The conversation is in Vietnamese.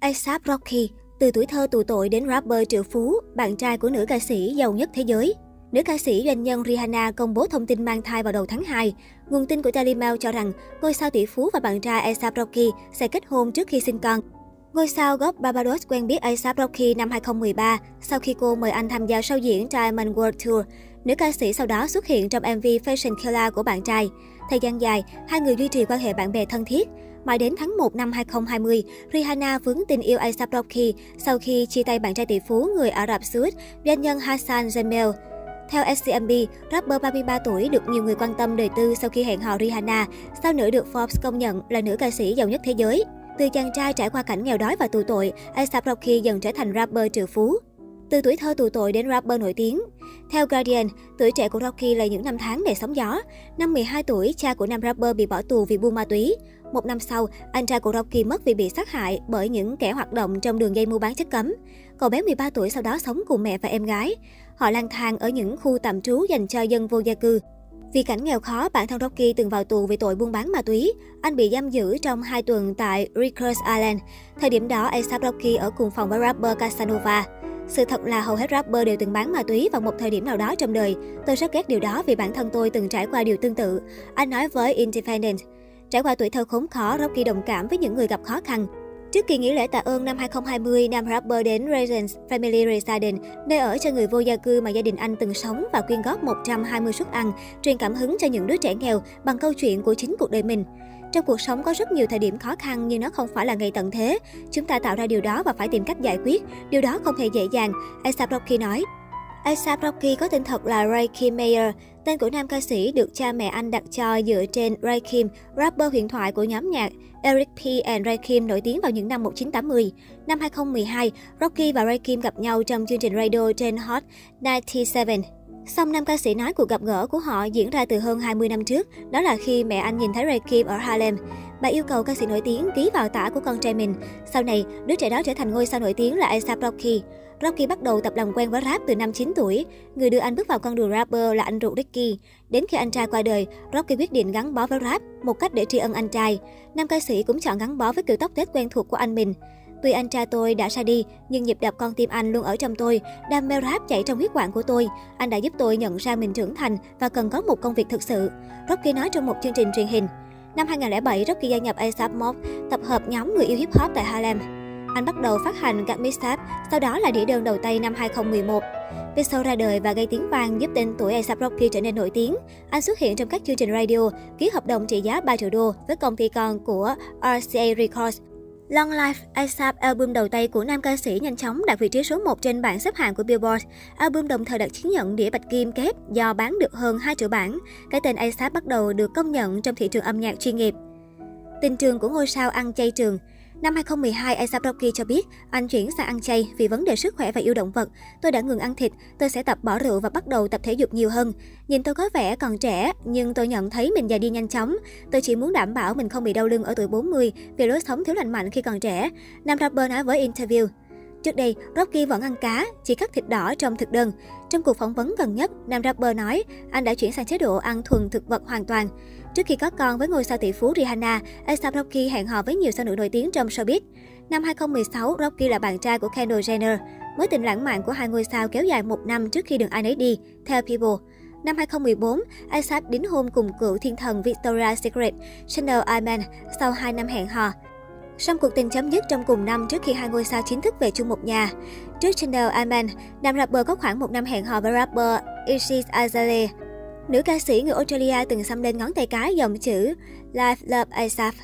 ASAP Rocky, từ tuổi thơ tù tội đến rapper triệu phú, bạn trai của nữ ca sĩ giàu nhất thế giới. Nữ ca sĩ doanh nhân Rihanna công bố thông tin mang thai vào đầu tháng 2. Nguồn tin của Daily Mail cho rằng ngôi sao tỷ phú và bạn trai ASAP Rocky sẽ kết hôn trước khi sinh con. Ngôi sao gốc Barbados quen biết ASAP Rocky năm 2013 sau khi cô mời anh tham gia sau diễn Diamond World Tour. Nữ ca sĩ sau đó xuất hiện trong MV Fashion Killer của bạn trai. Thời gian dài, hai người duy trì quan hệ bạn bè thân thiết. Mãi đến tháng 1 năm 2020, Rihanna vướng tình yêu ASAP Rocky sau khi chia tay bạn trai tỷ phú người Ả Rập Xê Út, doanh nhân Hassan Jamel. Theo SCMP, rapper 33 tuổi được nhiều người quan tâm đời tư sau khi hẹn hò Rihanna, sau nữ được Forbes công nhận là nữ ca sĩ giàu nhất thế giới. Từ chàng trai trải qua cảnh nghèo đói và tù tội, ASAP Rocky dần trở thành rapper triệu phú. Từ tuổi thơ tù tội đến rapper nổi tiếng. Theo Guardian, tuổi trẻ của Rocky là những năm tháng đầy sóng gió. Năm 12 tuổi, cha của nam rapper bị bỏ tù vì buôn ma túy. Một năm sau, anh trai của Rocky mất vì bị sát hại bởi những kẻ hoạt động trong đường dây mua bán chất cấm. Cậu bé 13 tuổi sau đó sống cùng mẹ và em gái. Họ lang thang ở những khu tạm trú dành cho dân vô gia cư. Vì cảnh nghèo khó, bản thân Rocky từng vào tù vì tội buôn bán ma túy. Anh bị giam giữ trong 2 tuần tại Rikers Island. Thời điểm đó, ASAP Rocky ở cùng phòng với rapper Casanova. Sự thật là hầu hết rapper đều từng bán ma túy vào một thời điểm nào đó trong đời. Tôi rất ghét điều đó vì bản thân tôi từng trải qua điều tương tự. Anh nói với Independent. Trải qua tuổi thơ khốn khó, Rocky đồng cảm với những người gặp khó khăn. Trước kỳ nghỉ lễ tạ ơn năm 2020, nam rapper đến Residence Family Residence, nơi ở cho người vô gia cư mà gia đình anh từng sống và quyên góp 120 suất ăn, truyền cảm hứng cho những đứa trẻ nghèo bằng câu chuyện của chính cuộc đời mình. Trong cuộc sống có rất nhiều thời điểm khó khăn nhưng nó không phải là ngày tận thế. Chúng ta tạo ra điều đó và phải tìm cách giải quyết. Điều đó không hề dễ dàng, ASAP Rocky nói. ASAP Rocky có tên thật là Ray Kim Mayer. Tên của nam ca sĩ được cha mẹ anh đặt cho dựa trên Ray Kim, rapper huyền thoại của nhóm nhạc Eric P. and Ray Kim nổi tiếng vào những năm 1980. Năm 2012, Rocky và Ray Kim gặp nhau trong chương trình radio trên Hot 97. Song nam ca sĩ nói cuộc gặp gỡ của họ diễn ra từ hơn 20 năm trước, đó là khi mẹ anh nhìn thấy Ray Kim ở Harlem. Bà yêu cầu ca sĩ nổi tiếng ký vào tả của con trai mình. Sau này, đứa trẻ đó trở thành ngôi sao nổi tiếng là A$AP Rocky. Rocky bắt đầu tập làm quen với rap từ năm 9 tuổi. Người đưa anh bước vào con đường rapper là anh ruột Ricky. Đến khi anh trai qua đời, Rocky quyết định gắn bó với rap, một cách để tri ân anh trai. Nam ca sĩ cũng chọn gắn bó với kiểu tóc Tết quen thuộc của anh mình. Tuy anh trai tôi đã ra đi, nhưng nhịp đập con tim anh luôn ở trong tôi. Đam mê rap chảy trong huyết quản của tôi. Anh đã giúp tôi nhận ra mình trưởng thành và cần có một công việc thực sự. Rocky nói trong một chương trình truyền hình. Năm 2007, Rocky gia nhập ASAP Mob, tập hợp nhóm người yêu hip hop tại Harlem. Anh bắt đầu phát hành các mixtape, sau đó là đĩa đơn đầu tay năm 2011. Pixel ra đời và gây tiếng vang giúp tên tuổi ASAP Rocky trở nên nổi tiếng. Anh xuất hiện trong các chương trình radio, ký hợp đồng trị giá 3 triệu đô với công ty con của RCA Records Long Life, ASAP, album đầu tay của nam ca sĩ nhanh chóng đạt vị trí số 1 trên bảng xếp hạng của Billboard. Album đồng thời đạt chứng nhận đĩa bạch kim kép do bán được hơn 2 triệu bản. Cái tên ASAP bắt đầu được công nhận trong thị trường âm nhạc chuyên nghiệp. Tình trường của ngôi sao ăn chay trường Năm 2012, ASAP Rocky cho biết anh chuyển sang ăn chay vì vấn đề sức khỏe và yêu động vật. Tôi đã ngừng ăn thịt, tôi sẽ tập bỏ rượu và bắt đầu tập thể dục nhiều hơn. Nhìn tôi có vẻ còn trẻ, nhưng tôi nhận thấy mình già đi nhanh chóng. Tôi chỉ muốn đảm bảo mình không bị đau lưng ở tuổi 40 vì lối sống thiếu lành mạnh khi còn trẻ. Nam rapper nói với interview. Trước đây, Rocky vẫn ăn cá, chỉ cắt thịt đỏ trong thực đơn. Trong cuộc phỏng vấn gần nhất, nam rapper nói anh đã chuyển sang chế độ ăn thuần thực vật hoàn toàn. Trước khi có con với ngôi sao tỷ phú Rihanna, ASAP Rocky hẹn hò với nhiều sao nữ nổi tiếng trong showbiz. Năm 2016, Rocky là bạn trai của Kendall Jenner. Mối tình lãng mạn của hai ngôi sao kéo dài một năm trước khi đường ai nấy đi, theo People. Năm 2014, ASAP đính hôn cùng cựu thiên thần Victoria's Secret, Chanel Iman sau 2 năm hẹn hò. Song cuộc tình chấm dứt trong cùng năm trước khi hai ngôi sao chính thức về chung một nhà. Trước Chanel Iman, nam rapper có khoảng một năm hẹn hò với rapper Isis Azalea. Nữ ca sĩ người Australia từng xăm lên ngón tay cái dòng chữ Life Love ASAP.